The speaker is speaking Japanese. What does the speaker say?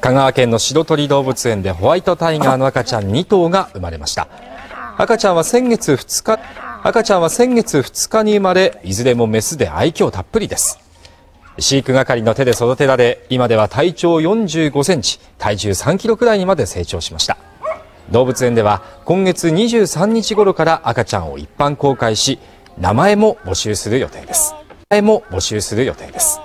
香川県の白鳥動物園でホワイトタイガーの赤ちゃん2頭が生まれました。赤ちゃんは先月2日赤ちゃんは先月2日に生まれいずれもメスで愛嬌たっぷりです。飼育係の手で育てられ今では体長45センチ体重3キロくらいにまで成長しました。動物園では今月23日頃から赤ちゃんを一般公開し名前も募集する予定です。も募集する予定です。